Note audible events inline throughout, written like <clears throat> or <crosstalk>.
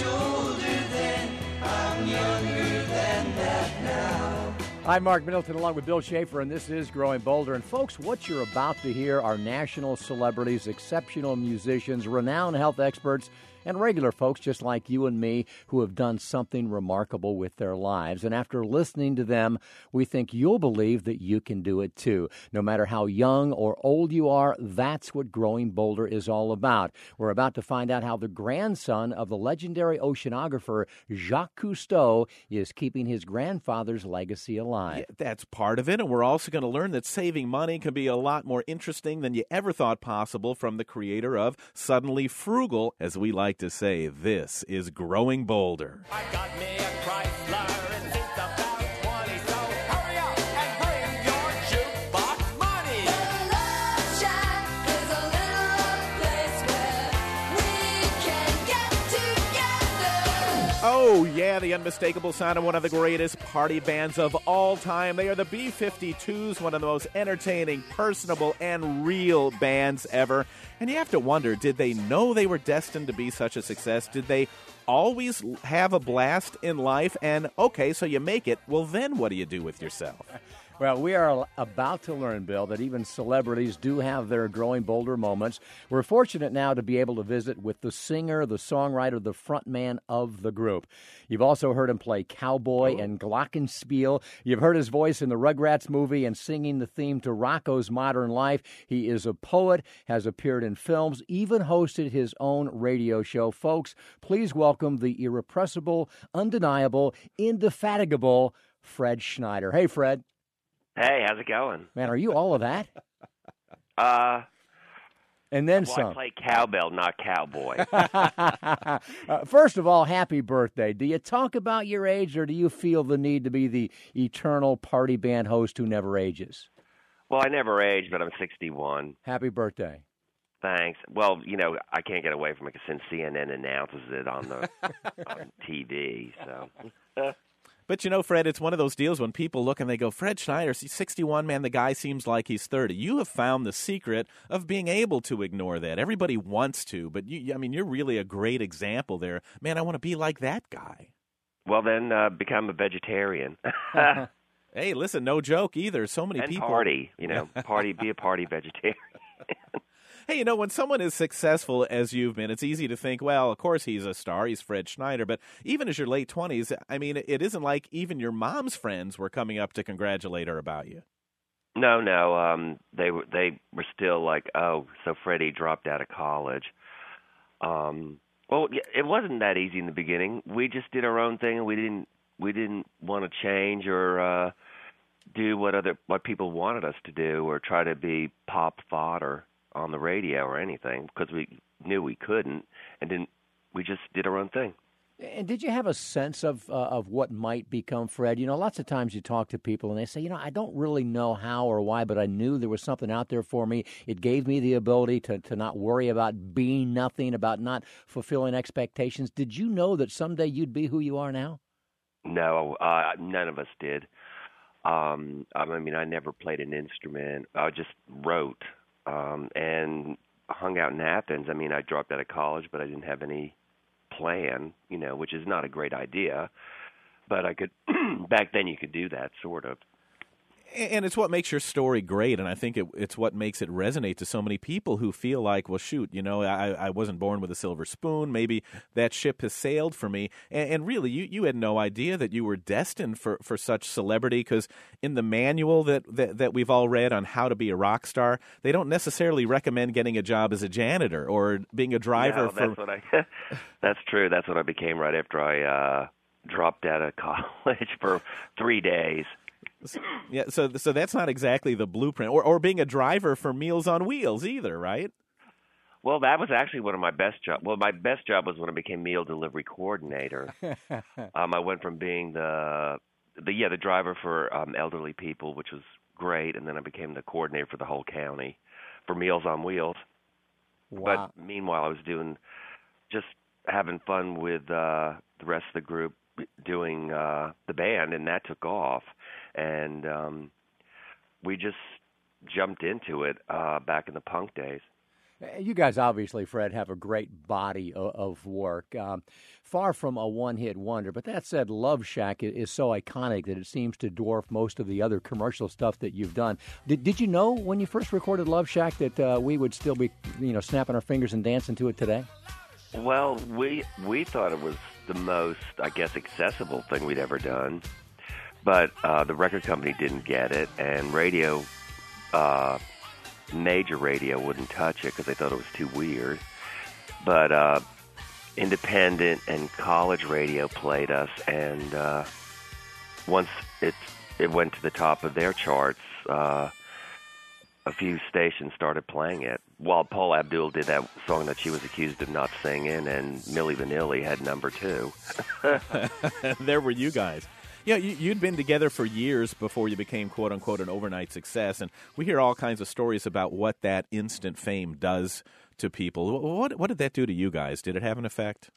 I'm. I'm Mark Middleton along with Bill Schaefer, and this is Growing Bolder. And folks, what you're about to hear are national celebrities, exceptional musicians, renowned health experts, and regular folks just like you and me who have done something remarkable with their lives. And after listening to them, we think you'll believe that you can do it too. No matter how young or old you are, that's what Growing Bolder is all about. We're about to find out how the grandson of the legendary oceanographer Jacques Cousteau is keeping his grandfather's legacy alive. Yeah, that's part of it. And we're also going to learn that saving money can be a lot more interesting than you ever thought possible from the creator of Suddenly Frugal, as we like to say, this is Growing Bolder. Oh, yeah, the unmistakable sound of one of the greatest party bands of all time. They are the B 52s, one of the most entertaining, personable, and real bands ever. And you have to wonder did they know they were destined to be such a success? Did they always have a blast in life? And okay, so you make it. Well, then what do you do with yourself? Well, we are about to learn, Bill, that even celebrities do have their growing bolder moments. We're fortunate now to be able to visit with the singer, the songwriter, the frontman of the group. You've also heard him play cowboy and glockenspiel. You've heard his voice in the Rugrats movie and singing the theme to Rocko's Modern Life. He is a poet, has appeared in films, even hosted his own radio show. Folks, please welcome the irrepressible, undeniable, indefatigable Fred Schneider. Hey, Fred. Hey, how's it going? Man, are you all of that? <laughs> Uh, And then well, some. I play cowbell, not cowboy. <laughs> uh, first of all, happy birthday. Do you talk about your age or do you feel the need to be the eternal party band host who never ages? well, I never age, but I'm 61. Happy birthday. Thanks. Well, you know, I can't get away from it since CNN announces it on the on TV. So, <laughs> But you know, Fred, it's one of those deals when people look and they go, Fred Schneider, 61, man, the guy seems like he's 30. You have found the secret of being able to ignore that. Everybody wants to, but you, I mean, you're really a great example there. Man, I want to be like that guy. well, then uh, become a vegetarian <laughs> <laughs> Hey, listen, no joke either. So many people. and people. party. You <laughs> know, party. Be a party vegetarian. Hey, you know, when someone is successful as you've been, it's easy to think, well, of course he's a star, he's Fred Schneider. But even as your late 20s, I mean, it isn't like even your mom's friends were coming up to congratulate her about you. No, no. Um, they were they were still like, oh, so Freddie dropped out of college. Um, well, it wasn't that easy in the beginning. We just did our own thing, and we didn't we didn't want to change or uh, do what other what people wanted us to do, or try to be pop fodder on the radio or anything, because we knew we couldn't, and didn't. We just did our own thing. And did you have a sense of uh, of what might become Fred? You know, lots of times you talk to people and they say, you know, I don't really know how or why, but I knew there was something out there for me. It gave me the ability to to not worry about being nothing, about not fulfilling expectations. Did you know that someday you'd be who you are now? No, uh, none of us did. Um, I mean, I never played an instrument. I just wrote um, and hung out in Athens. I mean, I dropped out of college, but I didn't have any plan, you know, which is not a great idea. But I could <clears throat> back then. You could do that sort of. And it's what makes your story great and i think it, it's what makes it resonate to so many people who feel like well shoot you know i, I wasn't born with a silver spoon maybe that ship has sailed for me and, and really you, you had no idea that you were destined for, for such celebrity because in the manual that, that, that we've all read on how to be a rock star they don't necessarily recommend getting a job as a janitor or being a driver No, for that's what I. <laughs> that's true. That's what I became right after I uh dropped out of <laughs> college for three days. Yeah so so that's not exactly the blueprint or, or being a driver for meals on wheels either right Well, that was actually one of my best jobs. Well, my best job was when I became meal delivery coordinator. <laughs> um, I went from being the the yeah the driver for um, elderly people, which was great, and then I became the coordinator for the whole county for Meals on Wheels. Wow. But meanwhile, I was doing just having fun with uh, the rest of the group doing uh, the band, and that took off, and um, we just jumped into it uh, back in the punk days. Uh, You guys obviously, Fred, have a great body of, of work. Um, far from a one-hit wonder, but that said, Love Shack i- is so iconic that it seems to dwarf most of the other commercial stuff that you've done. Did, did you know when you first recorded Love Shack that uh, we would still be, you know, snapping our fingers and dancing to it today? Well, we we thought it was the most, I guess, accessible thing we'd ever done, but uh, the record company didn't get it, and radio, uh, major radio, wouldn't touch it because they thought it was too weird. But uh, independent and college radio played us, and uh, once it it went to the top of their charts. Uh, a few stations started playing it. While Paula Abdul did that song that she was accused of not singing, and Milli Vanilli had number two. <laughs> there were you guys. Yeah, you, you'd been together for years before you became "quote unquote" an overnight success, and we hear all kinds of stories about what that instant fame does to people. What what did that do to you guys? Did it have an effect?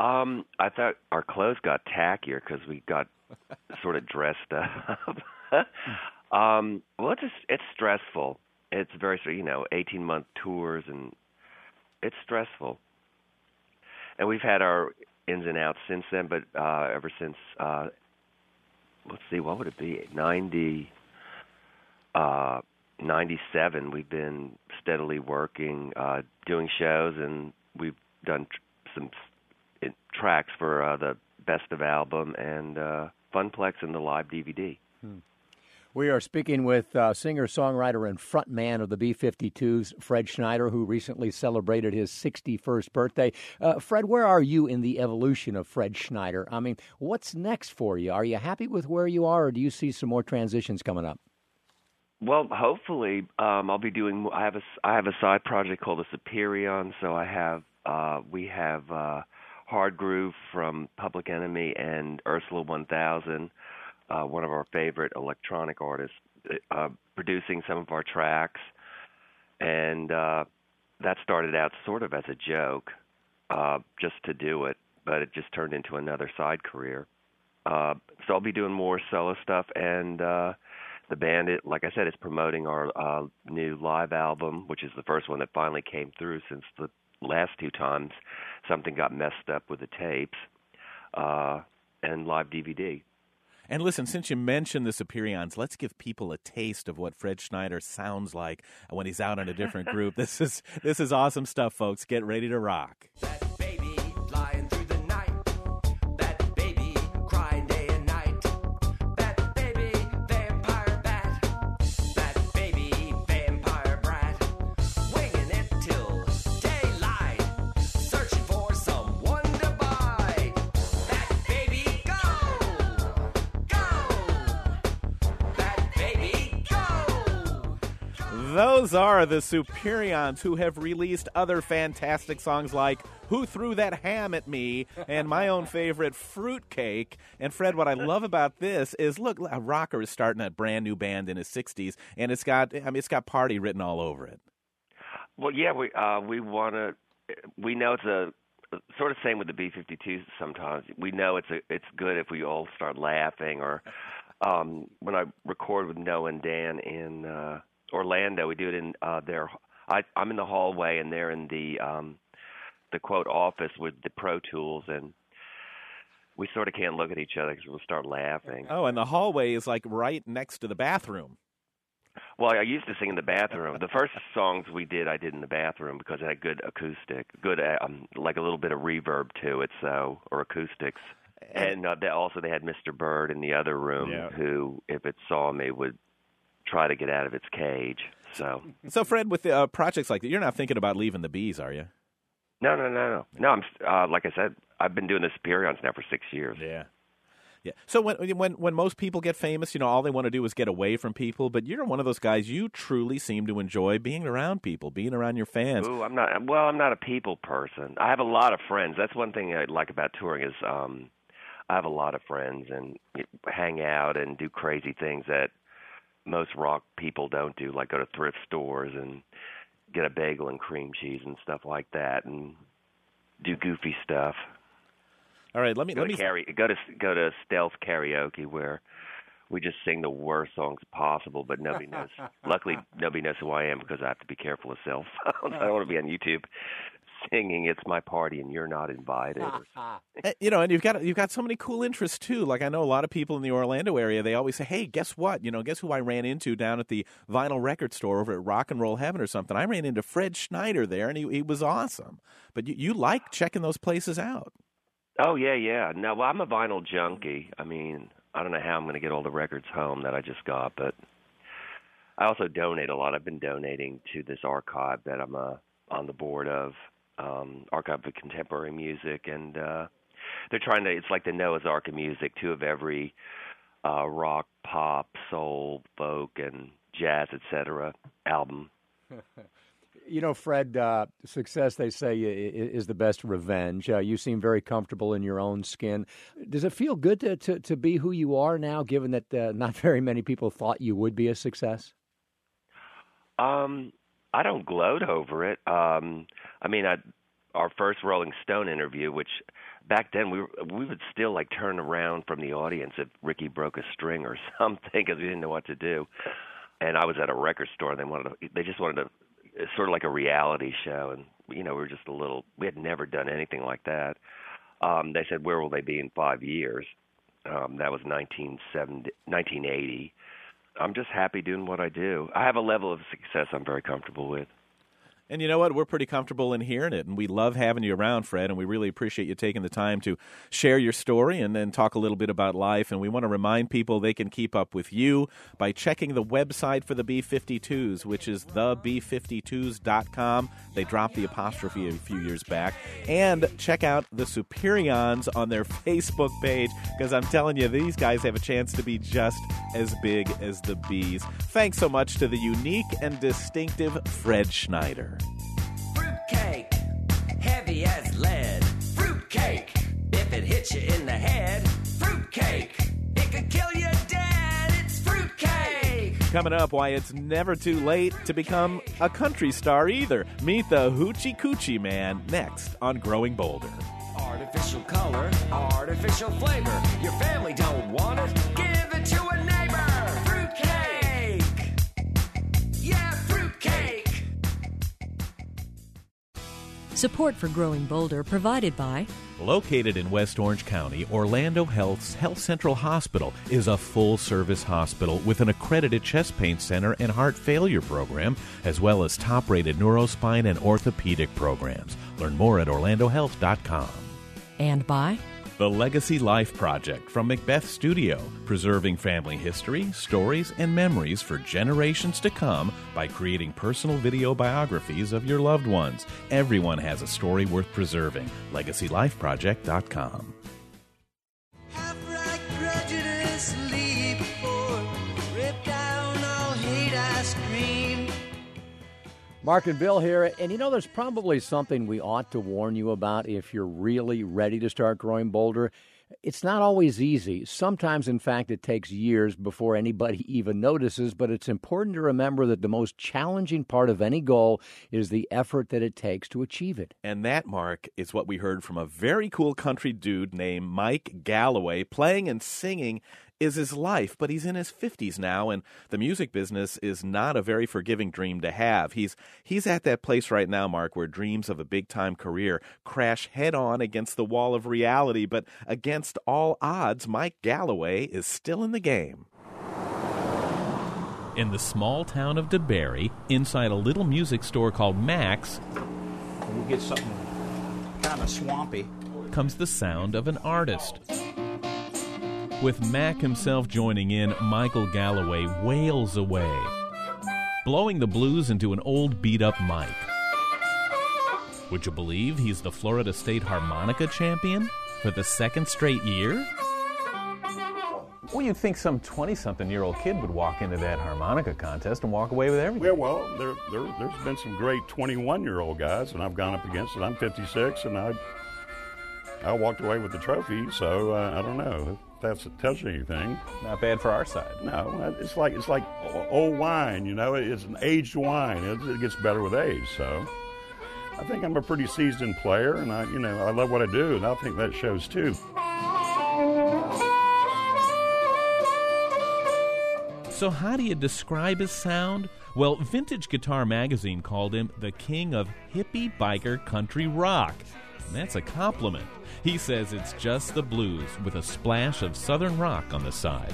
Um, I thought our clothes got tackier because we got <laughs> sort of dressed up. <laughs> um, well, it's just, it's stressful. It's very you know eighteen month tours and it's stressful. And we've had our ins and outs since then, but uh, ever since uh, let's see, what would it be? Ninety. Uh, 97 we've been steadily working uh doing shows and we've done tr- some it, tracks for uh, the best of album and uh, Funplex and the live DVD. We are speaking with uh, singer, songwriter, and frontman of the B 52s, Fred Schneider, who recently celebrated his 61st birthday. Uh, Fred, where are you in the evolution of Fred Schneider? I mean, what's next for you? Are you happy with where you are, or do you see some more transitions coming up? Well, hopefully, um, I'll be doing. I have a I have a side project called the Superion. So I have uh, we have uh, Hard Groove from Public Enemy and Ursula 1000, uh, one of our favorite electronic artists, uh, producing some of our tracks, and uh, that started out sort of as a joke, uh, just to do it, but it just turned into another side career. Uh, so I'll be doing more solo stuff and. Uh, the band, it, like I said, is promoting our uh, new live album, which is the first one that finally came through since the last two times something got messed up with the tapes, uh, and live DVD. And listen, since you mentioned the Superions, let's give people a taste of what Fred Schneider sounds like when he's out in a different group. <laughs> This is this is awesome stuff, folks. Get ready to rock. Are the Superions who have released other fantastic songs like Who Threw That Ham at Me and my own favorite, Fruitcake. And Fred, what I love about this is look, a rocker is starting a brand new band in his 60s, and it's got, I mean, it's got party written all over it. Well, yeah, we uh, we want to. We know it's a sort of same with the B52s. Sometimes we know it's a it's good if we all start laughing. Or um, when I record with Noah and Dan in uh, Orlando, we do it in uh, their. I, I'm in the hallway and they're in the um, the quote office with the Pro Tools and. We sort of can't look at each other because we'll start laughing. Oh, and the hallway is like right next to the bathroom. Well, I used to sing in the bathroom. The first songs we did, I did in the bathroom because it had good acoustic, good um, like a little bit of reverb to it, so or acoustics. And uh, they also they had Mr. Bird in the other room, Yeah. who, if it saw me, would try to get out of its cage. So So, Fred, with uh, projects like that, you're not thinking about leaving the bees, are you? no, no, no, no, no. I'm uh, like I said, I've been doing the Superions now for six years. Yeah. Yeah. So when when when most people get famous, you know, all they want to do is get away from people. But you're one of those guys. You truly seem to enjoy being around people, being around your fans. Ooh, I'm not. Well, I'm not a people person. I have a lot of friends. That's one thing I like about touring is um, I have a lot of friends and hang out and do crazy things that most rock people don't do, like go to thrift stores and get a bagel and cream cheese and stuff like that, and do goofy stuff. All right, let me Go let to me. carry, go to go to stealth karaoke where we just sing the worst songs possible, but nobody knows. <laughs> Luckily, nobody knows who I am because I have to be careful of cell phones. <laughs> I don't want to be on YouTube singing "It's My Party" and you're not invited. Uh, <laughs> you know, and you've got you've got so many cool interests too. Like I know a lot of people in the Orlando area. They always say, "Hey, guess what? You know, guess who I ran into down at the vinyl record store over at Rock and Roll Heaven or something? I ran into Fred Schneider there, and he, he was awesome." But you, you like checking those places out. Oh yeah, yeah. No, well, I'm a vinyl junkie. I mean, I don't know how I'm going to get all the records home that I just got, but I also donate a lot. I've been donating to this archive that I'm uh, on the board of, um, Archive of Contemporary Music, and uh, they're trying to. It's like the Noah's Ark of music, two of every uh, rock, pop, soul, folk, and jazz, etc. album. <laughs> You know, Fred, uh, success, they say, is the best revenge. Uh, you seem very comfortable in your own skin. Does it feel good to, to, to be who you are now, given that uh, not <laughs> very many people thought you would be a success? Um, I don't gloat over it. Um, I mean, I, our first Rolling Stone interview, which back then we were, we would still like turn around from the audience if Ricky broke a string or <laughs> something because we didn't know what to do. And I was at a record store, and they wanted to, they just wanted to, sort of like a reality show, and you know we were just a little, we had never done anything like that. Um, they said, where will they be in five years? Um, that was 1970, 1980. I'm just happy doing what I do. I have a level of success I'm very comfortable with. And you know what? We're pretty comfortable in hearing it, and we love having you around, Fred. And we really appreciate you taking the time to share your story and then talk a little bit about life. And we want to remind people they can keep up with you by checking the website for the B52s, which is theb52s.com. They dropped the apostrophe a few years back. And check out the Superions on their <laughs> Facebook page, because I'm telling you, these guys have a chance to be just as big as the bees. Thanks so much to the unique and distinctive Fred Schneider. Fruitcake, heavy as lead. Fruitcake, if it hits you in the head. Fruitcake, it could kill you dead. It's fruitcake. Coming up, why it's never too late to become a country star either. Meet the Hoochie Coochie Man next on Growing Bolder. Artificial color, artificial flavor. Your family don't want it. It Support for Growing Bolder provided by Located in West Orange County, Orlando Health's Health Central Hospital is a full service hospital with an accredited chest pain center and heart failure program, as well as top rated neurospine and orthopedic programs. Learn more at orlandohealth.com. and by The Legacy Life Project from Macbeth Studio, preserving family history, stories, and memories for generations to come by creating personal video biographies of your loved ones. Everyone has a story worth preserving. LegacyLifeProject.com. Mark and Bill here, and you know, there's probably something we ought to warn you about if you're really ready to start growing bolder. It's not always easy. Sometimes, in fact, it takes years before anybody <laughs> even notices, but it's important to remember that the most challenging part of any goal is the effort that it takes to achieve it. And that, Mark, is what we heard from a very cool country dude named Mike Galloway. Playing and singing is his life, but he's in his 50s now, and the music business is not a very forgiving dream to have. He's, he's at that place right now, Mark, where dreams of a big time career crash head on against the wall of reality, but against all odds, Mike Galloway is still in the game. In the small town of DeBary, inside a little music store called Max, We'll get something kind of swampy. comes the sound of an artist. With Mac himself joining in, Michael Galloway wails away, blowing the blues into an old beat up mic. Would you believe he's the Florida State harmonica champion for the second straight year? Well, you'd think some 20 something year old kid would walk into that harmonica contest and walk away with everything. Yeah, well, there, there, there's been some great 21 year old guys, and I've gone up against it. I'm 56, and I, I walked away with the trophy. So uh, I don't know that's it tells you anything. Not bad for our side. No, it's like it's like old wine. You know, it's an aged wine. It, it gets better with age. So I think I'm a pretty seasoned player, and I, you know, I love what I do, and I think that shows too. So, how do you describe his sound? Well, Vintage Guitar Magazine called him the king of hippie biker country rock. That's a compliment. He says it's just the blues with a splash of southern rock on the side.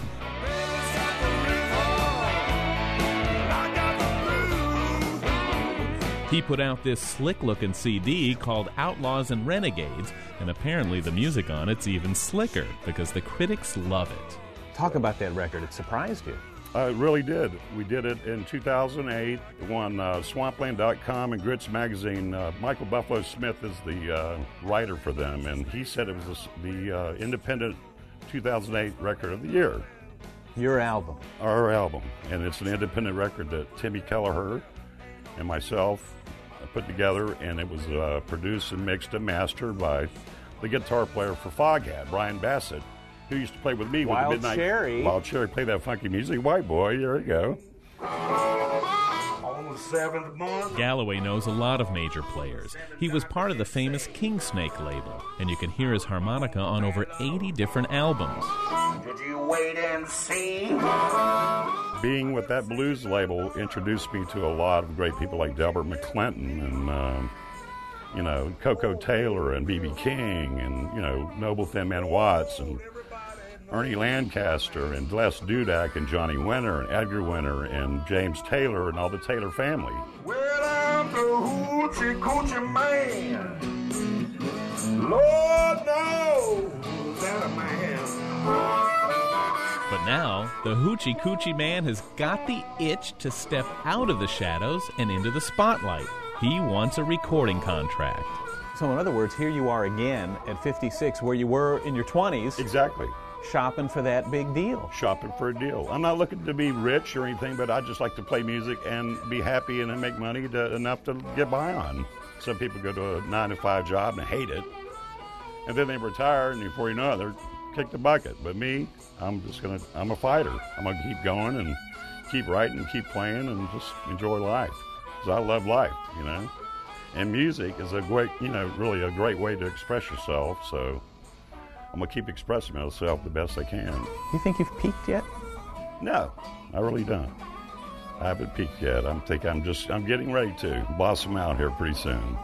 He put out this slick looking CD called Outlaws and Renegades, and apparently the music on it's even slicker because the critics love it. Talk about that record. It surprised you. Uh, it really did. We did it in 2008. It won uh, Swampland.com and Gritz Magazine. Uh, Michael Buffalo Smith is the uh, writer for them, and he said it was the the uh, independent 2008 record of the year. Your album. Our album. And it's an independent record that Timmy Kelleher and myself put together, and it was uh, produced and mixed and mastered by the guitar player for Foghat, Brian Bassett, who used to play with me Wild with the Midnight Cherry. Wild Cherry, play that funky music. White boy, there you go. On the seventh month. Galloway knows a lot of major players. He was part of the famous King Snake label, and you can hear his harmonica on over 80 different albums. Did you wait and see? Being with that blues label introduced me to a lot of great people like Delbert McClinton and, um, you know, Koko Taylor and B.B. King and, you know, Noble Thin Man Watts and Ernie Lancaster and Les Dudek and Johnny Winter and Edgar Winter and James Taylor and all the Taylor family. Well, I'm the hoochie coochie man. Lord knows that a man. But now, the Hoochie Coochie Man has got the itch to step out of the shadows and into the spotlight. He wants a recording contract. So, in other words, here you are again at 56, where you were in your 20s. Exactly. Shopping for that big deal. Shopping for a deal. I'm not looking to be rich or anything, but I just like to play music and be happy and make money to, enough to get by on. Some people go to a nine to five job and hate it, and then they retire, and before you know it, they're kicked the bucket. But me, I'm just gonna. I'm a fighter. I'm gonna keep going and keep writing, and keep playing, and just enjoy life. Because I love life, you know. And music is a great, you know, really a great way to express yourself. So I'm gonna keep expressing myself the best I can. You think you've peaked yet? No, I really don't. I haven't peaked yet. I'm think I'm just I'm getting ready to blossom out here pretty soon.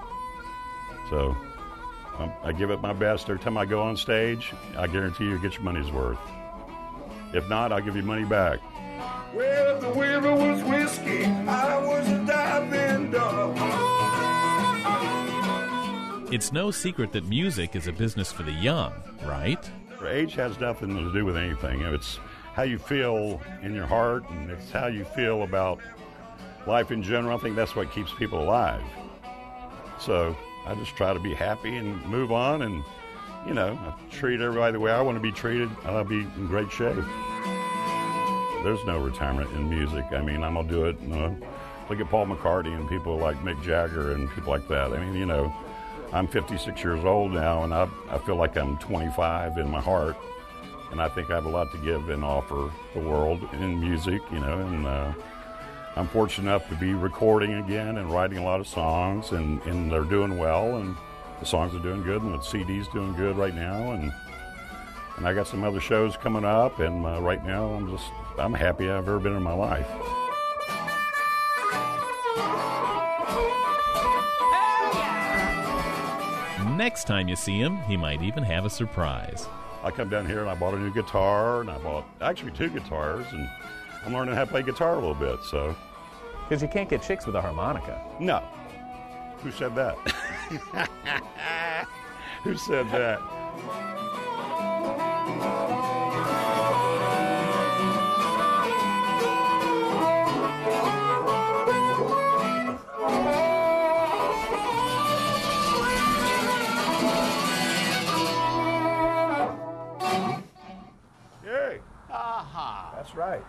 So um, I give it my best every time I go on stage. I guarantee you get your money's worth. If not, I'll give you money back. Well, if the river was whiskey, I was a diving dog. It's no secret that music is a business for the young, right? Age has nothing to do with anything. It's how you feel in your heart, and it's how you feel about life in general. I think that's what keeps people alive. So I just try to be happy and move on, and you know, I treat everybody the way I want to be treated. I'll be in great shape. There's no retirement in music. I mean, I'm gonna do it. You know, look at Paul McCartney and people like Mick Jagger and people like that. I mean, you know, I'm 56 years old now, and I, I feel like I'm 25 in my heart, and I think I have a lot to give and offer the world in music. You know, and uh, I'm fortunate enough to be recording again and writing a lot of songs, and, and they're doing well, and the songs are doing good, and the CD's doing good right now, and and I got some other shows coming up, and uh, right now I'm just I'm happy I've ever been in my life. Next time you see him, he might even have a surprise. I come down here and I bought a new guitar, and I bought actually two guitars, and I'm learning how to play guitar a little bit. So, Because you can't get chicks with a harmonica. no, who said that? <laughs> who said that? That's right.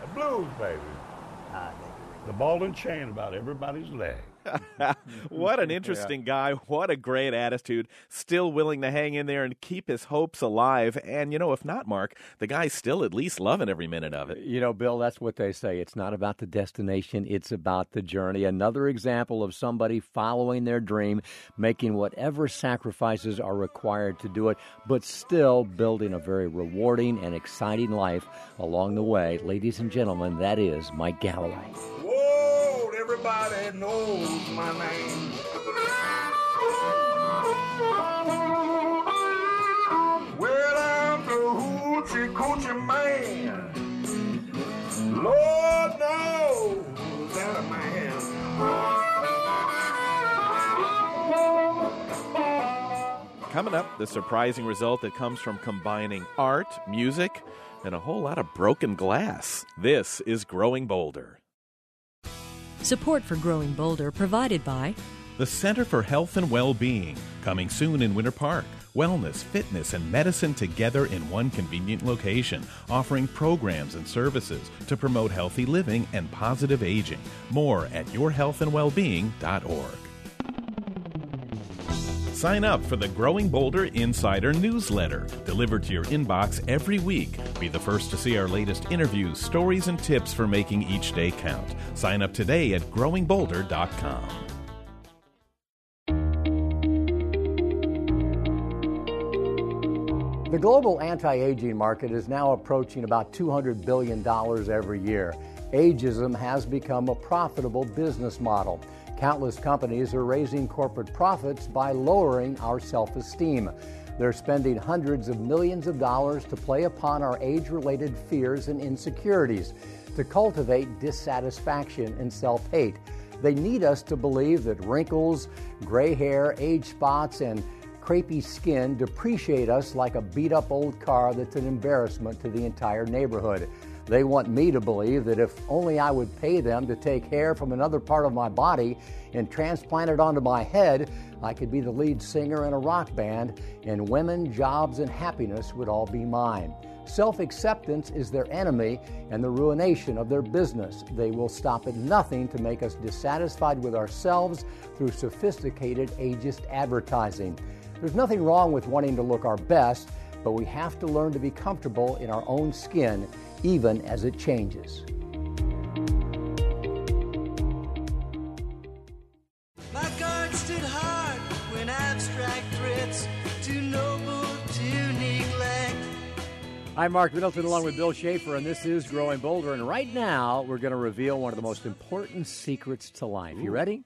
The blues, baby. Ah, the ball and chain about everybody's leg. <laughs> what an interesting guy. What a great attitude. Still willing to hang in there and keep his hopes alive. And, you know, if not, Mark, the guy's still at least loving every minute of it. You know, Bill, that's what they say. It's not about the destination, it's about the journey. Another example of somebody following their dream, making whatever sacrifices are required to do it, but still building a very rewarding and exciting life along the way. Ladies and gentlemen, that is Mike Galloway. Everybody knows my name. Well, I'm the hoochie coochie man. Lord knows that I'm Coming up, the surprising result that comes from combining art, music, and a whole lot of broken glass. This is Growing Bolder. Support for Growing Bolder provided by The Center for Health and Well-Being, coming soon in Winter Park. Wellness, fitness, and medicine together in one convenient location, offering programs and services to promote healthy living and positive aging. More at yourhealthandwellbeing.org. Sign up for the Growing Bolder Insider newsletter, delivered to your inbox every week. Be the first to see our latest interviews, stories, and tips for making each day count. Sign up today at growingbolder.com. The global anti aging market is now approaching about $200 billion every year. Ageism has become a profitable business model. Countless companies are raising corporate profits by lowering our self esteem. They're spending hundreds of millions of dollars to play upon our age related fears and insecurities, to cultivate dissatisfaction and self hate. They need us to believe that wrinkles, gray hair, age spots, and crepey skin depreciate us like a beat up old car that's an embarrassment to the entire neighborhood. They want me to believe that if only I would pay them to take hair from another part of my body and transplant it onto my head, I could be the lead singer in a rock band, and women, jobs, and happiness would all be mine. Self acceptance is their enemy and the ruination of their business. They will stop at nothing to make us dissatisfied with ourselves through sophisticated ageist advertising. There's nothing wrong with wanting to look our best, but we have to learn to be comfortable in our own skin, even as it changes. My guard stood hard when abstract threats too noble to neglect. I'm Mark Middleton along with Bill Schaefer, and this is Growing Bolder. And right now, we're going to reveal one of the most important secrets to life. You ready?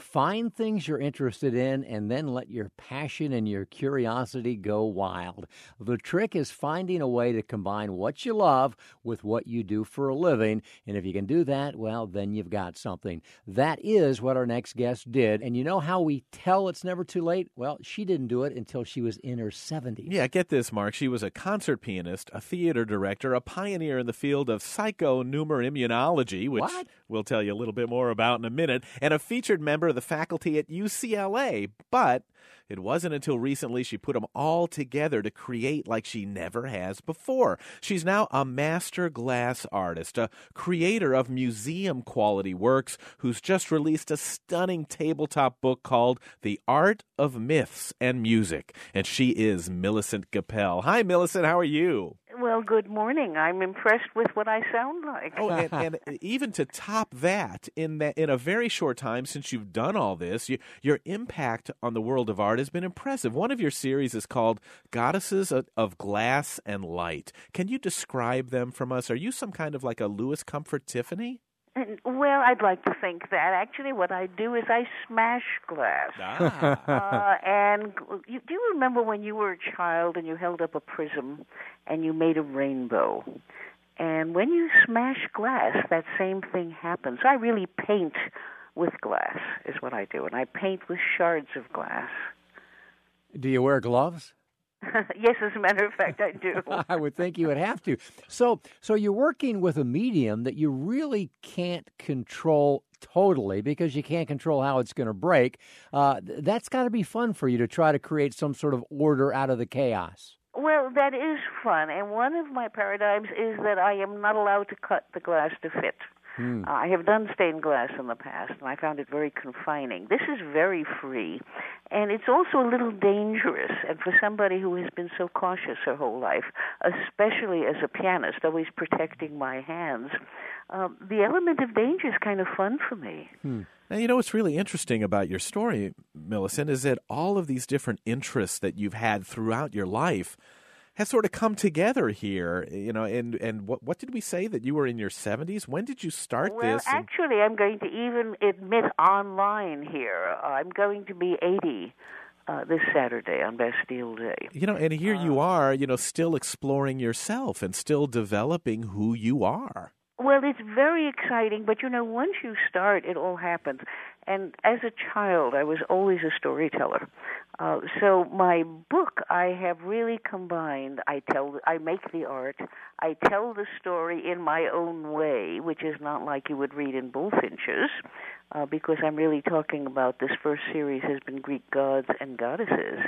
Find things you're interested in and then let your passion and your curiosity go wild. The trick is finding a way to combine what you love with what you do for a living. And if you can do that, well, then you've got something. That is what our next guest did. And you know how we tell it's never too late? Well, she didn't do it until she was in her 70s. Yeah, get this, Mark. She was a concert pianist, a theater director, a pioneer in the field of psychoneuroimmunology, which What? we'll tell you a little bit more about in a minute, and a featured member of the faculty at UCLA. But it wasn't until recently she put them all together to create like she never has before. She's now a master glass artist, a creator of museum quality works, who's just released a stunning tabletop book called The Art of Myths and Music. And she is Millicent Gappel. Hi, Millicent. How are you? Well, good morning. I'm impressed with what I sound like. Oh, and, <laughs> and even to top that, in that, in a very short time since you've done all this, you, your impact on the world of art has been impressive. One of your series is called "Goddesses of, of Glass and Light." Can you describe them from us? Are you some kind of like a Louis Comfort Tiffany? And, well, I'd like to think that. Actually, what I do is I smash glass. uh, and you, do you remember when you were a child and you held up a prism and you made a rainbow? And when you smash glass, that same thing happens. I really paint with glass, is what I do. And I paint with shards of glass. Do you wear gloves? <laughs> yes, as a matter of fact, I do. <laughs> I would think you would have to. So, so you're working with a medium that you really can't control totally because you can't control how it's going to break. Uh, th- that's got to be fun for you to try to create some sort of order out of the chaos. Well, that is fun, and one of my paradigms is that I am not allowed to cut the glass to fit. Hmm. Uh, I have done stained glass in the past, and I found it very confining. This is very free, and it's also a little dangerous. And for somebody who has been so cautious her whole life, especially as a pianist, always protecting my hands, um, the element of danger is kind of fun for me. Now, you know what's really interesting about your story, Millicent, is that all of these different interests that you've had throughout your life has sort of come together here. You know, and and what what did we say that you were in your seventies? When did you start Well, this? and- actually, I'm going to even admit online here. I'm going to be 80 uh, this Saturday on Bastille Day. you know, and here you uh, are, you know, still exploring yourself and still developing who you are. Well, it's very exciting, but you know, once you start, it all happens. And as a child, I was always a storyteller. Uh, so my book, I have really combined. I tell, I make the art. I tell the story in my own way, which is not like you would read in Bulfinch's, uh, because I'm really talking about this first series has been Greek gods and goddesses,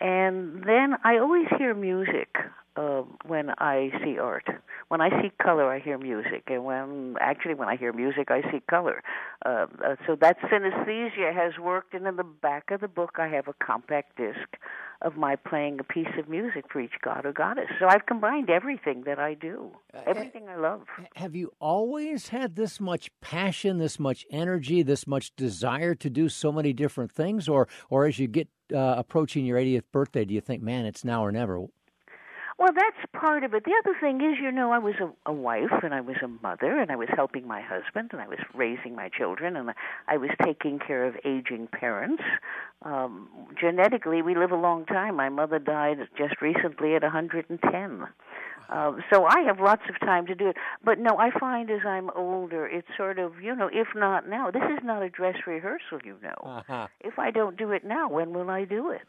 and then I always hear music uh, when I see art. When I see color, I hear music, and when actually when I hear music, I see color. Uh, uh, so that synesthesia has worked, and in the back of the book, I have a compact disc of my playing a piece of music for each god or goddess. So I've combined everything that I do, everything I love. Have you always had this much passion, this much energy, this much desire to do so many different things, or or as you get uh, approaching your 80th birthday, do you think, man, it's now or never? Well, that's part of it. The other thing is, you know, I was a, a wife and I was a mother and I was helping my husband and I was raising my children and I was taking care of aging parents. Um, genetically, we live a long time. My mother died just recently at 110. Uh, so I have lots of time to do it. But no, I find as I'm older, it's sort of, you know, if not now, this is not a dress rehearsal, you know. If I don't do it now, when will I do it?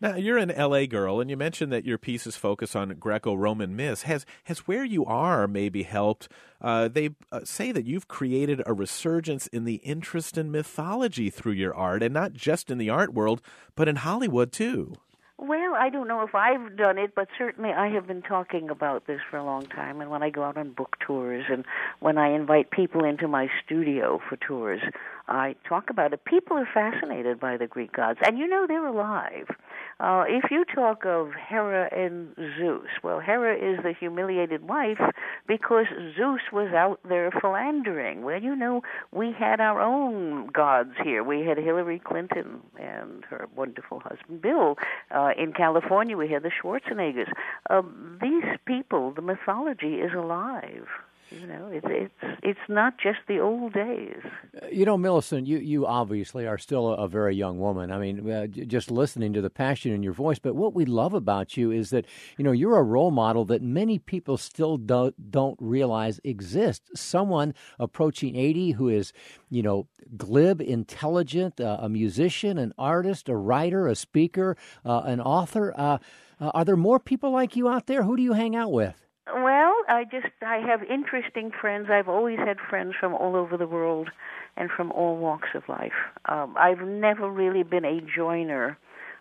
Now you're an LA girl, and you mentioned that your pieces focus on Greco-Roman myths. Has has where you are maybe helped? Uh, they uh, say that you've created a resurgence in the interest in mythology through your art, and not just in the art world, but in Hollywood too. Well, I don't know if I've done it, but certainly I have been talking about this for a long time. And when I go out on book tours and when I invite people into my studio for tours, I talk about it. People are fascinated by the Greek gods, and you know they're alive. Uh, if you talk of Hera and Zeus, well, Hera is the humiliated wife because Zeus was out there philandering. Well, you know, we had our own gods here. We had Hillary Clinton and her wonderful husband Bill. Uh, in California, we had the Schwarzeneggers. Um, these people, the mythology is alive. You know, it's it's it's not just the old days. You know, Millicent, you, you obviously are still a, a very young woman. I mean, uh, j- just listening to the passion in your voice. But what we love about you is that, you know, you're a role model that many people still don't, don't realize exists. Someone approaching 80 who is, you know, glib, intelligent, uh, a musician, an artist, a writer, a speaker, uh, an author. Uh, uh, are there more people like you out there? Who do you hang out with? Well, I just I have interesting friends. I've always had friends from all over the world and from all walks of life. Um, I've never really been a joiner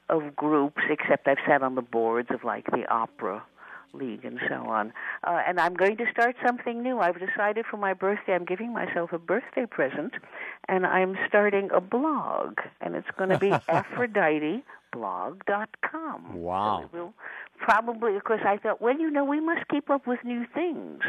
of groups, except I've sat on the boards of like the opera league and so on. Uh, and I'm going to start something new. I've decided for my birthday, I'm giving myself a birthday present, and I'm starting a blog, and it's going to be <laughs> AphroditeBlog.com. Wow. We'll probably because I thought, well, you know, we must keep up with new things.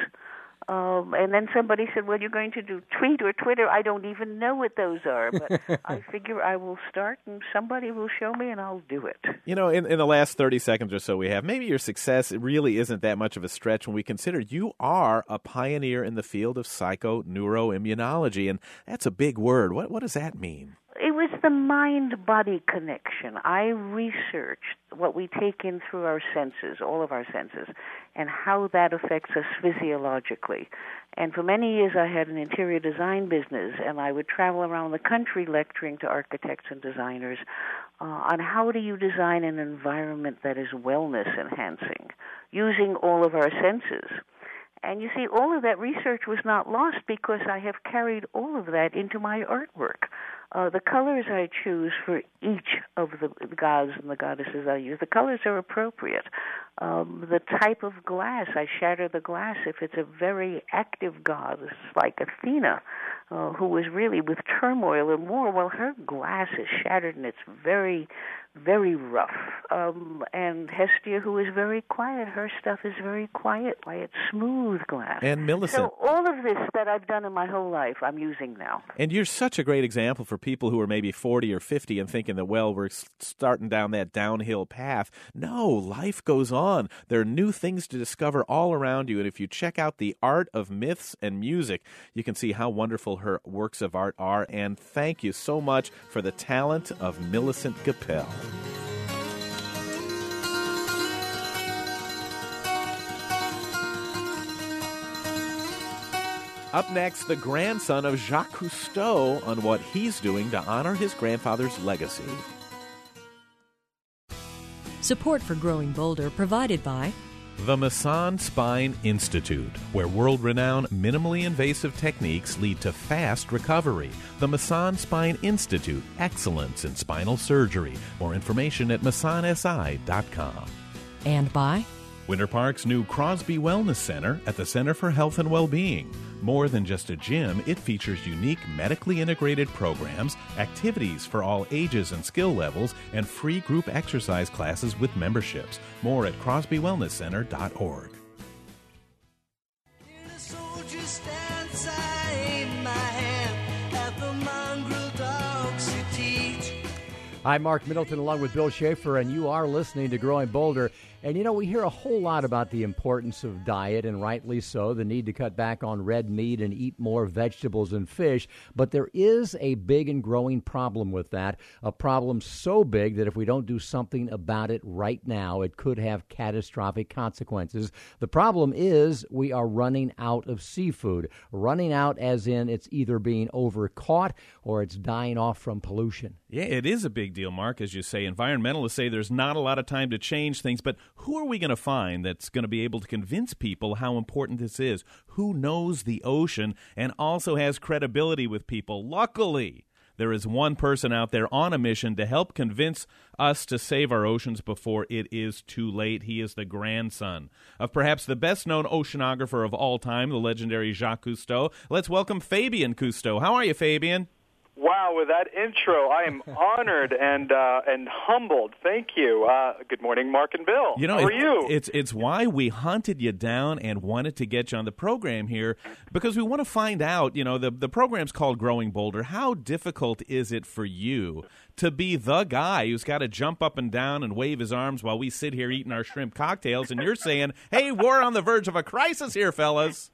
Um, and then somebody said, "Well, you're going to do tweet or Twitter. I don't even know what those are, but <laughs> I figure I will start, and somebody will show me, and I'll do it." You know, in, in the last 30 seconds or so we have, maybe your success really isn't that much of a stretch when we consider you are a pioneer in the field of psychoneuroimmunology, and that's a big word. What, what does that mean? It was the mind body connection. I researched what we take in through our senses, all of our senses, and how that affects us physiologically. And for many years, I had an interior design business, and I would travel around the country lecturing to architects and designers uh, on how do you design an environment that is wellness enhancing using all of our senses. And you see, all of that research was not lost because I have carried all of that into my artwork. Uh, the colors I choose for each of the gods and the goddesses I use, the colors are appropriate. Um, the type of glass, I shatter the glass if it's a very active goddess like Athena, uh, who was really with turmoil and war. Well, her glass is shattered and it's very, very rough. Um, and Hestia, who is very quiet, her stuff is very quiet, it's smooth glass. And Millicent. So all of this that I've done in my whole life, I'm using now. And you're such a great example for people who are maybe 40 or 50 and thinking that, well, we're starting down that downhill path. No, life goes on. There are new things to discover all around you. And if you check out the art of myths and music, you can see how wonderful her works of art are. And thank you so much for the talent of Millicent Gappel. Up next, the grandson of Jacques Cousteau on what he's doing to honor his grandfather's legacy. Support for Growing Bolder provided by The Masan Spine Institute, where world renowned minimally invasive techniques lead to fast recovery. The Masan Spine Institute, excellence in spinal surgery. More information at masansi.com. and by Winter Park's new Crosby Wellness Center at the Center for Health and Well-Being. More than just a gym, it features unique medically integrated programs, activities for all ages and skill levels, and free group exercise classes with memberships. More at crosbywellnesscenter.org. soldier stands, I aim my hand at the mongrel dogs to teach. I'm Mark Middleton along with Bill Schaefer, and you are listening to Growing Bolder. And you know, we hear a whole lot about the importance of diet, and rightly so, the need to cut back on red meat and eat more vegetables and fish. But there is a big and growing problem with that, a problem so big that if we don't do something about it right now, it could have catastrophic consequences. The problem is we are running out of seafood. Running out as in it's either being overcaught or it's dying off from pollution. Yeah, it is a big deal, Mark, as you say. Environmentalists say there's not a lot of time to change things, but who are we going to find that's going to be able to convince people how important this is? Who knows the ocean and also has credibility with people? Luckily, there is one person out there on a mission to help convince us to save our oceans before it is too late. He is the grandson of perhaps the best known oceanographer of all time, the legendary Jacques Cousteau. Let's welcome Fabien Cousteau. How are you, Fabien? Wow, with that intro, I am <laughs> honored and uh, and humbled. Thank you. Uh, good morning, Mark and Bill. You know, How are you? It's it's why we hunted you down and wanted to get you on the program here because we want to find out. You know, the the program's called Growing Bolder. How difficult is it for you to be the guy who's got to jump up and down and wave his arms while we sit here eating our shrimp cocktails, and you're saying, "Hey, we're on the verge of a crisis here, fellas."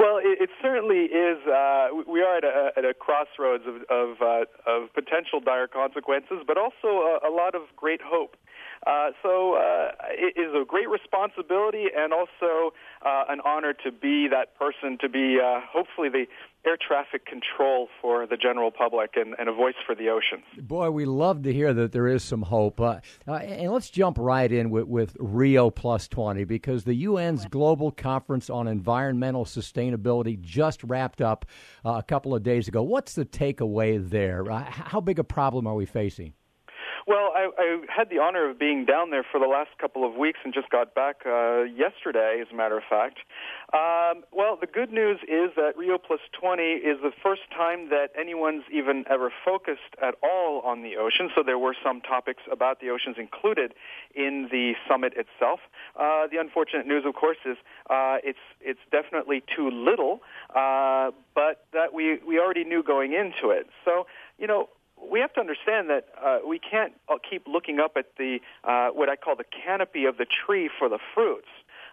Well, it, it certainly is. Uh, we are at a, at a crossroads of of, uh, of potential dire consequences, but also a, a lot of great hope. Uh, so uh, it is a great responsibility and also uh, an honor to be that person, to be uh, hopefully the air traffic control for the general public and, and a voice for the oceans. Boy, we love to hear that there is some hope. Uh, uh, and let's jump right in with, with Rio Plus 20 because the UN's Global Conference on Environmental Sustainability just wrapped up uh, a couple of days ago. What's the takeaway there? Uh, how big a problem are we facing? Well, I, I had the honor of being down there for the last couple of weeks and just got back uh, yesterday, as a matter of fact. Um, well, the good news is that Rio Plus 20 is the first time that anyone's even ever focused at all on the ocean. So there were some topics about the oceans included in the summit itself. Uh, the unfortunate news, of course, is uh, it's it's definitely too little, uh, but that we we already knew going into it. So you know we have to understand that uh, we can't uh, keep looking up at the uh, what I call the canopy of the tree for the fruits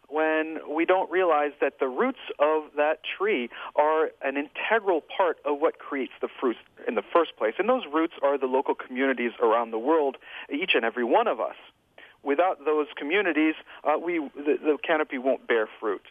when we don't realize that the roots of that tree are an integral part of what creates the fruits in the first place. And those roots are the local communities around the world, each and every one of us. Without those communities, uh, we the, the canopy won't bear fruit.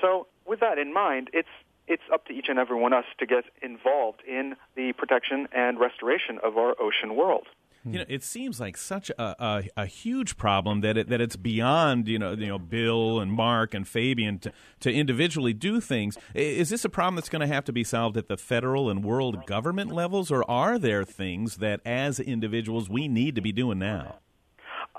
So, with that in mind, it's it's up to each and every one of us to get involved in the protection and restoration of our ocean world. Hmm. You know, it seems like such a, a, a huge problem that it, that it's beyond you know you know Bill and Mark and Fabien to, to individually do things. Is this a problem that's going to have to be solved at the federal and world government levels, or are there things that as individuals we need to be doing now?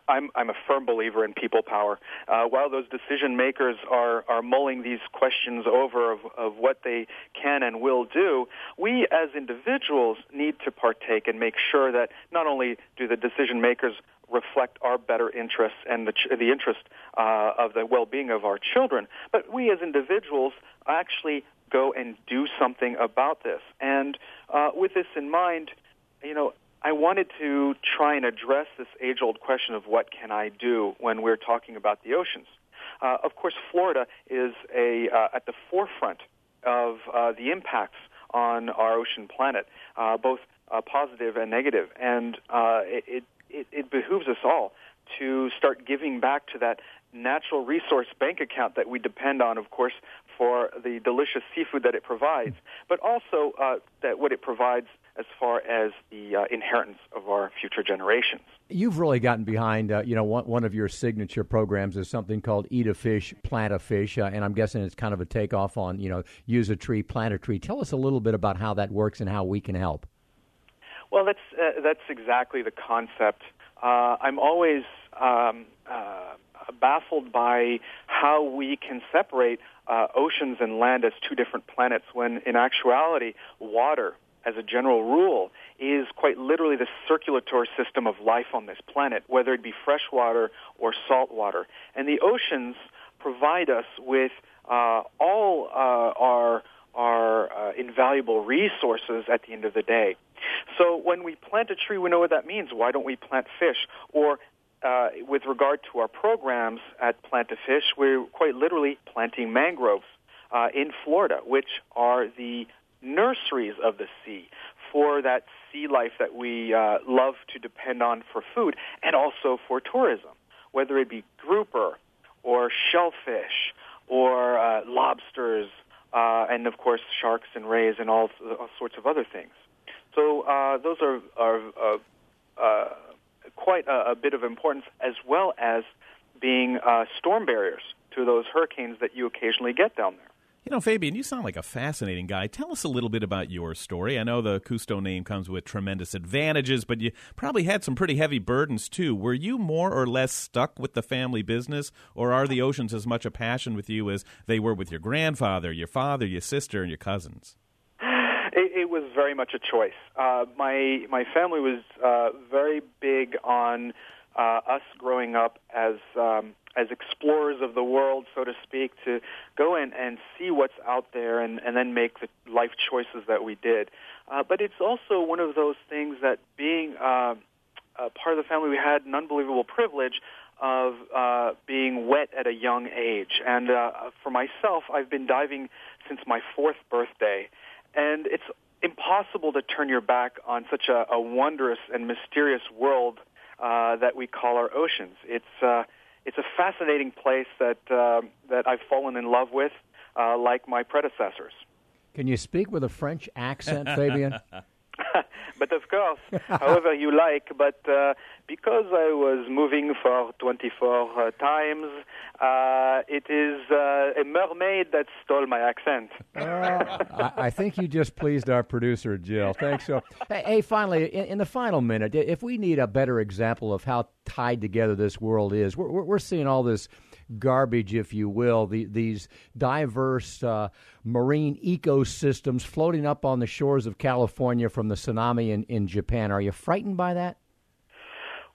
I'm I'm a firm believer in people power. Uh, while those decision makers are are mulling these questions over of, of what they can and will do, we as individuals need to partake and make sure that not only do the decision makers reflect our better interests and the ch- the interest uh, of the well-being of our children, but we as individuals actually go and do something about this. And uh, with this in mind, you know, I wanted to try and address this age-old question of what can I do when we're talking about the oceans. Uh, of course, Florida is a uh, at the forefront of uh, the impacts on our ocean planet, uh, both uh, positive and negative, and uh, it, it it behooves us all to start giving back to that natural resource bank account that we depend on, of course, for the delicious seafood that it provides, but also uh, that what it provides as far as the uh, inheritance of our future generations. You've really gotten behind, uh, you know, one, one of your signature programs is something called Eat a Fish, Plant a Fish, uh, and I'm guessing it's kind of a takeoff on, you know, use a tree, plant a tree. Tell us a little bit about how that works and how we can help. Well, that's uh, that's exactly the concept. Uh, I'm always um, uh, baffled by how we can separate uh, oceans and land as two different planets when, in actuality, water, as a general rule, is quite literally the circulatory system of life on this planet, whether it be freshwater or saltwater. And the oceans provide us with uh, all uh, our our uh, invaluable resources at the end of the day. So when we plant a tree, we know what that means. Why don't we plant fish? Or uh, with regard to our programs at Plant a Fish, we're quite literally planting mangroves uh, in Florida, which are the nurseries of the sea for that sea life that we uh, love to depend on for food and also for tourism, whether it be grouper or shellfish or uh, lobsters, uh, and of course sharks and rays and all, all sorts of other things. So uh, those are, are uh, uh, quite a, a bit of importance, as well as being storm barriers to those hurricanes that you occasionally get down there. You know, Fabien, you sound like a fascinating guy. Tell us a little bit about your story. I know the Cousteau name comes with tremendous advantages, but you probably had some pretty heavy burdens too. Were you more or less stuck with the family business, or are the oceans as much a passion with you as they were with your grandfather, your father, your sister, and your cousins? It, it was very much a choice. Uh, my my family was uh, very big on uh, us growing up as um, as explorers of the world, so to speak, to go in and see what's out there and, and then make the life choices that we did. Uh, but it's also one of those things that being uh, uh, part of the family, we had an unbelievable privilege of uh, being wet at a young age. And uh, for myself, I've been diving since my fourth birthday, and it's impossible to turn your back on such a, a wondrous and mysterious world uh, that we call our oceans. It's uh, it's a fascinating place that uh, that I've fallen in love with, uh, like my predecessors. Can you speak with a French accent, Fabien? <laughs> <laughs> but of course, however you like. But uh, because I was moving for 24 uh, times, uh, it is uh, a mermaid that stole my accent. <laughs> I, I think you just pleased our producer, Jill. Thanks. So, <laughs> hey, hey, finally, in, in the final minute, if we need a better example of how tied together this world is, we're, we're, we're seeing all this garbage, if you will, the, these diverse uh, marine ecosystems floating up on the shores of California from the tsunami in, in Japan. Are you frightened by that?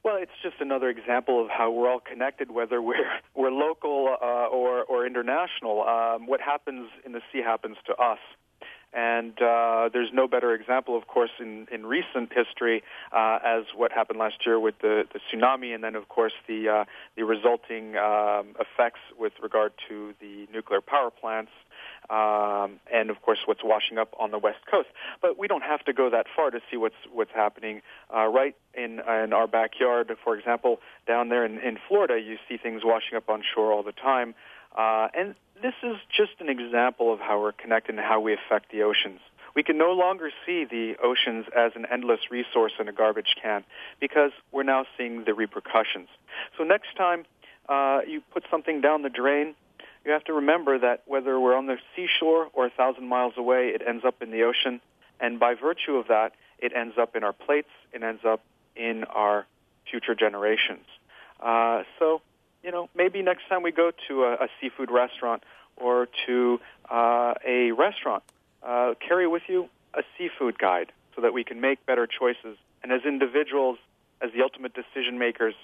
Well, it's just another example of how we're all connected, whether we're we're local uh, or or international. Um, what happens in the sea happens to us. And uh, there's no better example, of course, in, in recent history uh, as what happened last year with the, the tsunami, and then, of course, the uh, the resulting um, effects with regard to the nuclear power plants, um, and of course, what's washing up on the west coast. But we don't have to go that far to see what's what's happening uh, right in in our backyard. For example, down there in, in Florida, you see things washing up on shore all the time, uh, and this is just an example of how we're connected and how we affect the oceans. We can no longer see the oceans as an endless resource in a garbage can because we're now seeing the repercussions. So next time uh, you put something down the drain, you have to remember that whether we're on the seashore or a thousand miles away, it ends up in the ocean. And by virtue of that, it ends up in our plates, it ends up in our future generations. Uh, so, you know, maybe next time we go to a, a seafood restaurant or to uh, a restaurant, uh, carry with you a seafood guide so that we can make better choices. And as individuals, as the ultimate decision makers,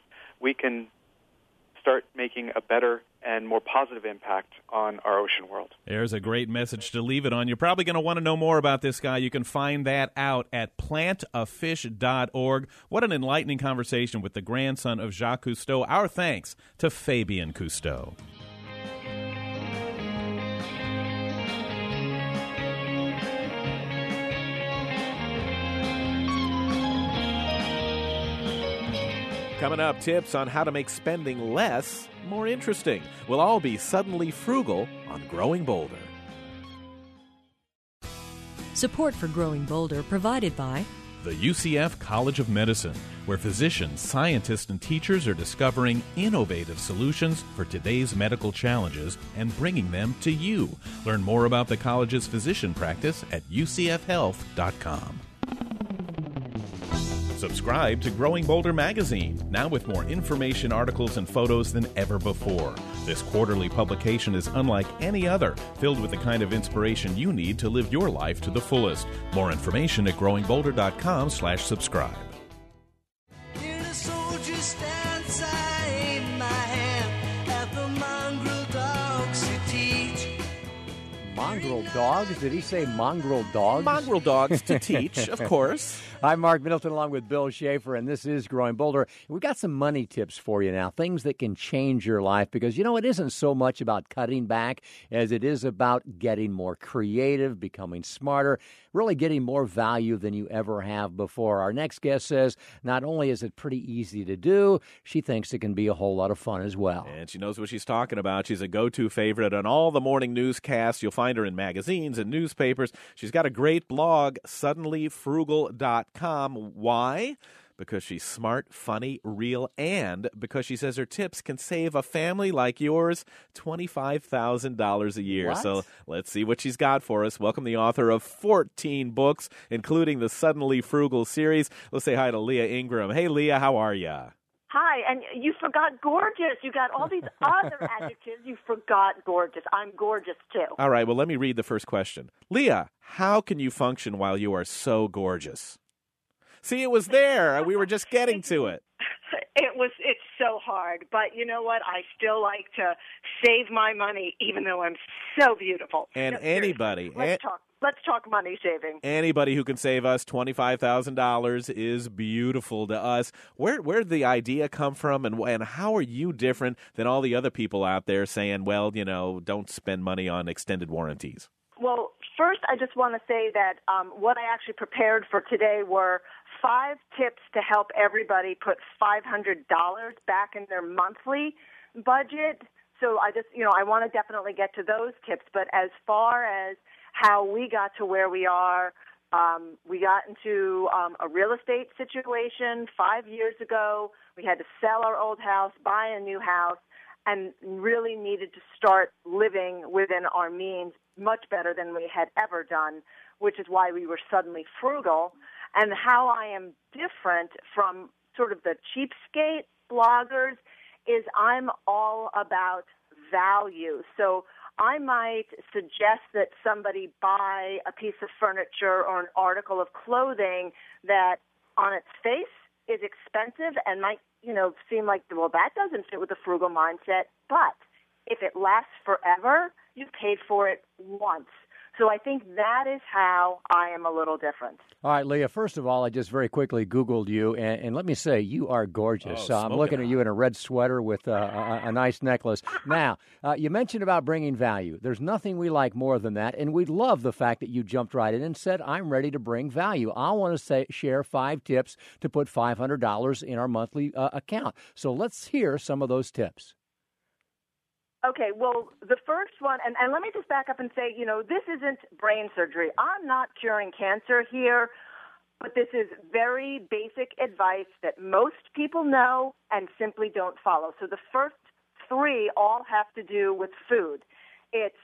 we can start making a better and more positive impact on our ocean world. There's a great message to leave it on. You're probably going to want to know more about this guy. You can find that out at plantafish.org. What an enlightening conversation with the grandson of Jacques Cousteau. Our thanks to Fabien Cousteau. Coming up, tips on how to make spending less more interesting. We'll all be suddenly frugal on Growing Bolder. Support for Growing Bolder provided by The UCF College of Medicine, where physicians, scientists, and teachers are discovering innovative solutions for today's medical challenges and bringing them to you. Learn more about the college's physician practice at ucfhealth.com. Subscribe to Growing Bolder magazine, now with more information, articles, and photos than ever before. This quarterly publication is unlike any other, filled with the kind of inspiration you need to live your life to the fullest. More information at growingbolder.com/subscribe. In dogs? Did he say mongrel dogs? Mongrel dogs to teach, of <laughs> course. I'm Mark Middleton along with Bill Schaefer, and this is Growing Bolder. We've got some money tips for you now, things that can change your life because, you know, it isn't so much about cutting back as it is about getting more creative, becoming smarter, really getting more value than you ever have before. Our next guest says not only is it pretty easy to do, she thinks it can be a whole lot of fun as well. And she knows what she's talking about. She's a go to favorite on all the morning newscasts. You'll find her in magazines and newspapers. She's got a great blog, suddenlyfrugal.com. Why? Because she's smart, funny, real, and because she says her tips can save a family like yours $25,000 a year. What? So let's see what she's got for us. Welcome the author of 14 books, including the Suddenly Frugal series. Let's say hi to Leah Ingram. Hey, Leah, how are you? Hi, and you forgot gorgeous. You got all these <laughs> other adjectives. You forgot gorgeous. I'm gorgeous too. All right, well, let me read the first question. Leah, how can you function while you are so gorgeous? See, it was there. We were just getting to it. <laughs> It was it's so hard, but you know what? I still like to save my money even though I'm so beautiful. And No, anybody, let's talk let's talk money saving. anybody who can save us $25,000 is beautiful to us. Where where did the idea come from and and how are you different than all the other people out there saying, well, you know, don't spend money on extended warranties? Well, first, I just want to say that um, what I actually prepared for today were five tips to help everybody put $500 back in their monthly budget. So I just, you know, I want to definitely get to those tips. But as far as how we got to where we are, um, we got into um, a real estate situation five years ago. We had to sell our old house, buy a new house, and really needed to start living within our means much better than we had ever done, which is why we were suddenly frugal. And how I am different from sort of the cheapskate bloggers is I'm all about value. So I might suggest that somebody buy a piece of furniture or an article of clothing that on its face is expensive and might, you know, seem like, well, that doesn't fit with the frugal mindset. But if it lasts forever, you've paid for it once. So I think that is how I am a little different. All right, Leah, first of all, I just very quickly Googled you, and, and let me say, you are gorgeous. Oh, Uh, I'm smoking looking at you in a red sweater with uh, a, a nice necklace. <laughs> Now, uh, you mentioned about bringing value. There's nothing we like more than that, and we love the fact that you jumped right in and said, I'm ready to bring value. I want to say, share five tips to put $500 in our monthly uh, account. So let's hear some of those tips. Okay, well, the first one, and, and let me just back up and say, you know, this isn't brain surgery. I'm not curing cancer here, but this is very basic advice that most people know and simply don't follow. So the first three all have to do with food. It's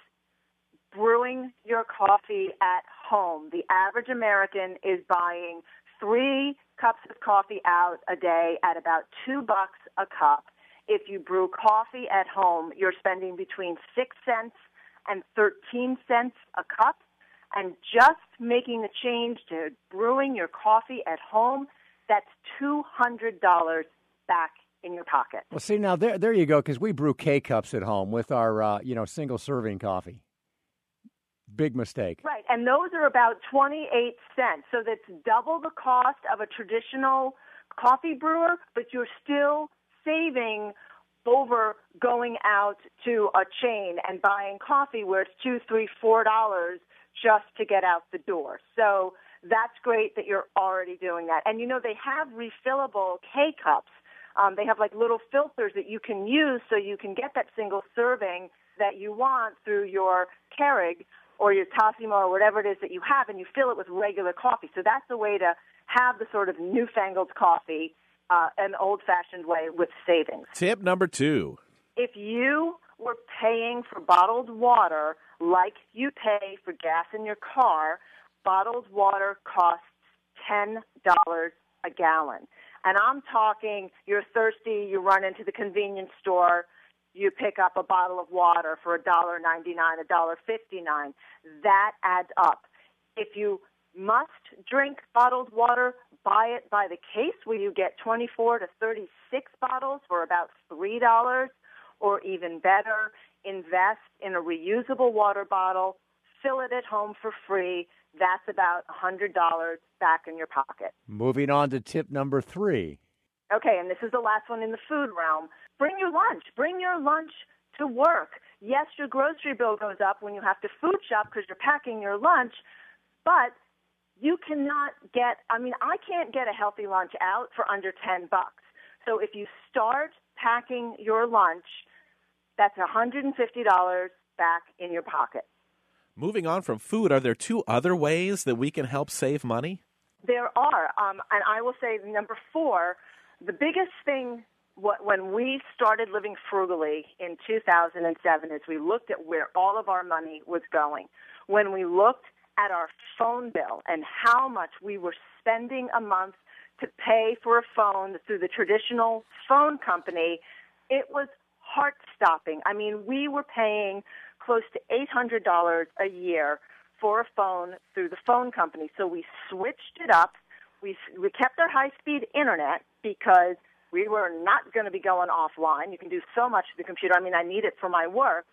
brewing your coffee at home. The average American is buying three cups of coffee out a day at about two bucks a cup. If you brew coffee at home, you're spending between six cents and 13 cents a cup. And just making the change to brewing your coffee at home, that's $200 back in your pocket. Well, see now there there you go because we brew K cups at home with our uh, you know single serving coffee. Big mistake. Right, and those are about 28 cents. So that's double the cost of a traditional coffee brewer, but you're still saving over going out to a chain and buying coffee where it's two, three, four dollars just to get out the door. So that's great that you're already doing that. And you know they have refillable K cups. Um, they have like little filters that you can use so you can get that single serving that you want through your Keurig or your Tassimo or whatever it is that you have, and you fill it with regular coffee. So that's a way to have the sort of newfangled coffee, uh, an old-fashioned way with savings. Tip number two. If you were paying for bottled water like you pay for gas in your car, bottled water costs ten dollars a gallon. And I'm talking you're thirsty, you run into the convenience store, you pick up a bottle of water for a dollar ninety nine, a dollar fifty nine. That adds up. If you must drink bottled water, buy it by the case where you get twenty four to thirty six bottles for about three dollars, or even better, invest in a reusable water bottle, fill it at home for free. That's about a hundred dollars back in your pocket. Moving on to tip number three. Okay, and this is the last one in the food realm. Bring your lunch. Bring your lunch to work. Yes, your grocery bill goes up when you have to food shop because you're packing your lunch, but you cannot get, I mean, I can't get a healthy lunch out for under 10 bucks. So if you start packing your lunch, that's $150 back in your pocket. Moving on from food, are there two other ways that we can help save money? There are, um, and I will say number four, the biggest thing what, when we started living frugally in 2007 is we looked at where all of our money was going. When we looked at our phone bill and how much we were spending a month to pay for a phone through the traditional phone company, it was heart stopping. I mean, we were paying close to $800 a year for a phone through the phone company. So we switched it up. We, we kept our high speed internet because we were not going to be going offline. You can do so much to the computer. I mean, I need it for my work.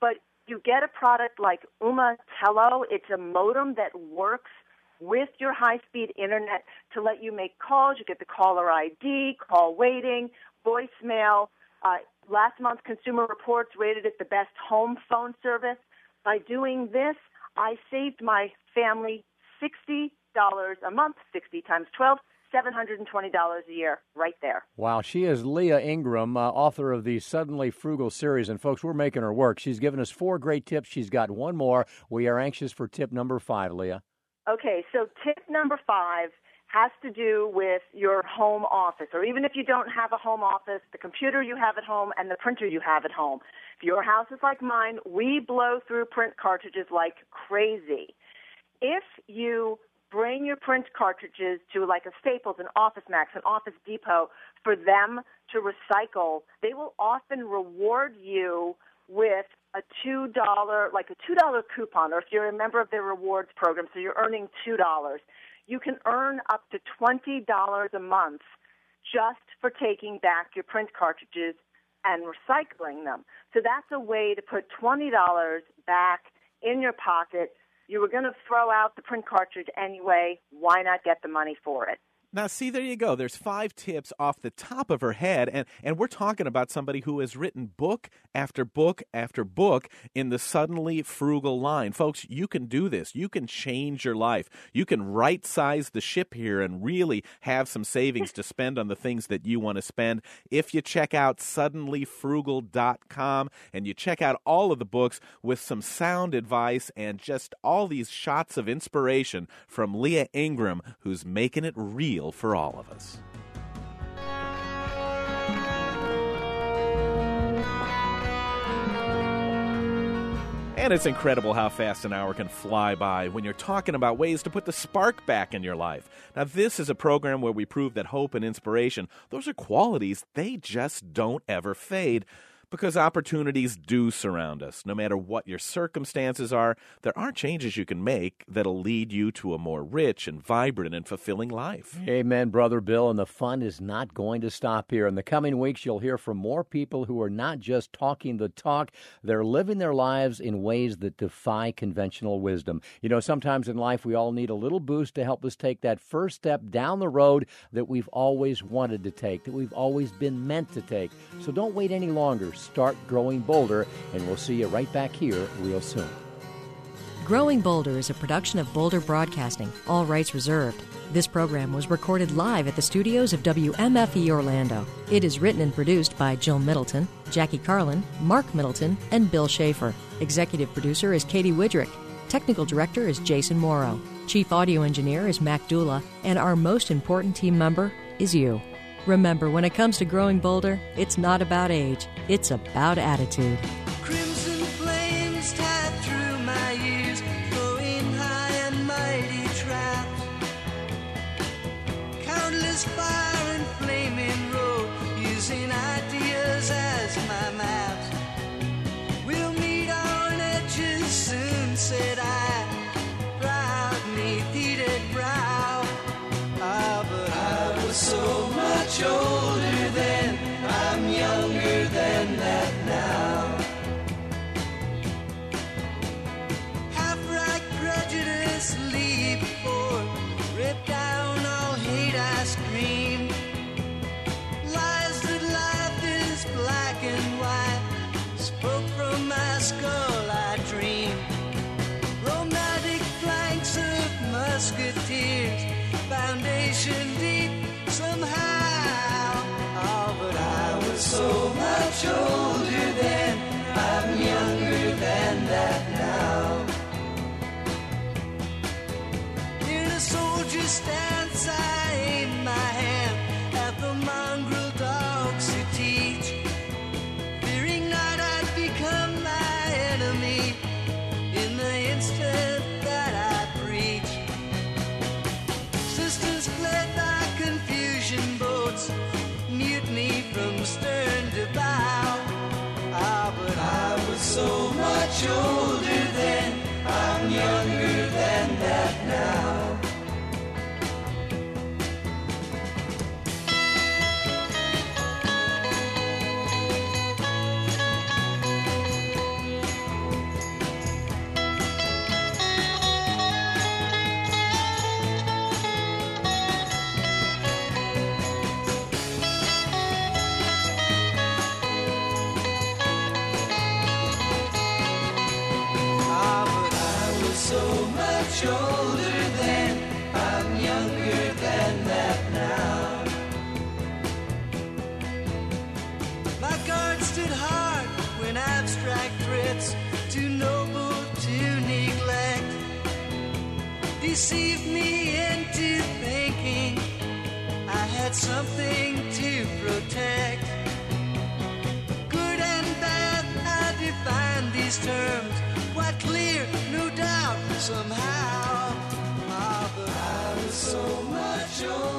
But you get a product like Ooma Telo. It's a modem that works with your high speed internet to let you make calls. You get the caller ID, call waiting, voicemail. Uh, last month, Consumer Reports rated it the best home phone service. By doing this, I saved my family $60 a month, 60 times 12, $720 a year right there. Wow, she is Leah Ingram, uh, author of the Suddenly Frugal series. And folks, we're making her work. She's given us four great tips. She's got one more. We are anxious for tip number five, Leah. Okay, so tip number five has to do with your home office, or even if you don't have a home office, the computer you have at home and the printer you have at home. If your house is like mine, we blow through print cartridges like crazy. If you bring your print cartridges to like a Staples, an Office Max, an Office Depot for them to recycle, they will often reward you with a two dollar like a two dollar coupon or if you're a member of their rewards program so you're earning two dollars. You can earn up to twenty dollars a month just for taking back your print cartridges and recycling them. So that's a way to put twenty dollars back in your pocket you were going to throw out the print cartridge anyway why not get the money for it Now, see, there you go. There's five tips off the top of her head, and, and we're talking about somebody who has written book after book after book in the suddenly frugal line. Folks, you can do this. You can change your life. You can right size the ship here and really have some savings to spend on the things that you want to spend. If you check out suddenlyfrugal.com and you check out all of the books with some sound advice and just all these shots of inspiration from Leah Ingram, who's making it real for all of us. And it's incredible how fast an hour can fly by when you're talking about ways to put the spark back in your life. Now, this is a program where we prove that hope and inspiration, those are qualities, they just don't ever fade. Because opportunities do surround us. No matter what your circumstances are, there are changes you can make that'll lead you to a more rich and vibrant and fulfilling life. Amen, Brother Bill. And the fun is not going to stop here. In the coming weeks, you'll hear from more people who are not just talking the talk, they're living their lives in ways that defy conventional wisdom. You know, sometimes in life, we all need a little boost to help us take that first step down the road that we've always wanted to take, that we've always been meant to take. So don't wait any longer. Start growing bolder, and we'll see you right back here real soon. Growing Bolder is a production of Bolder Broadcasting, all rights reserved. This program was recorded live at the studios of WMFE Orlando. It is written and produced by Jill Middleton, Jackie Carlin, Mark Middleton, and Bill Schaefer. Executive producer is Katie Widrick. Technical director is Jason Morrow. Chief audio engineer is Mac Dula. And our most important team member is you. Remember, when it comes to growing bolder, it's not about age, it's about attitude. Soldier's deceived me into thinking I had something to protect. Good and bad, I define these terms. Quite clear, no doubt, somehow. Ah, but I was so much older.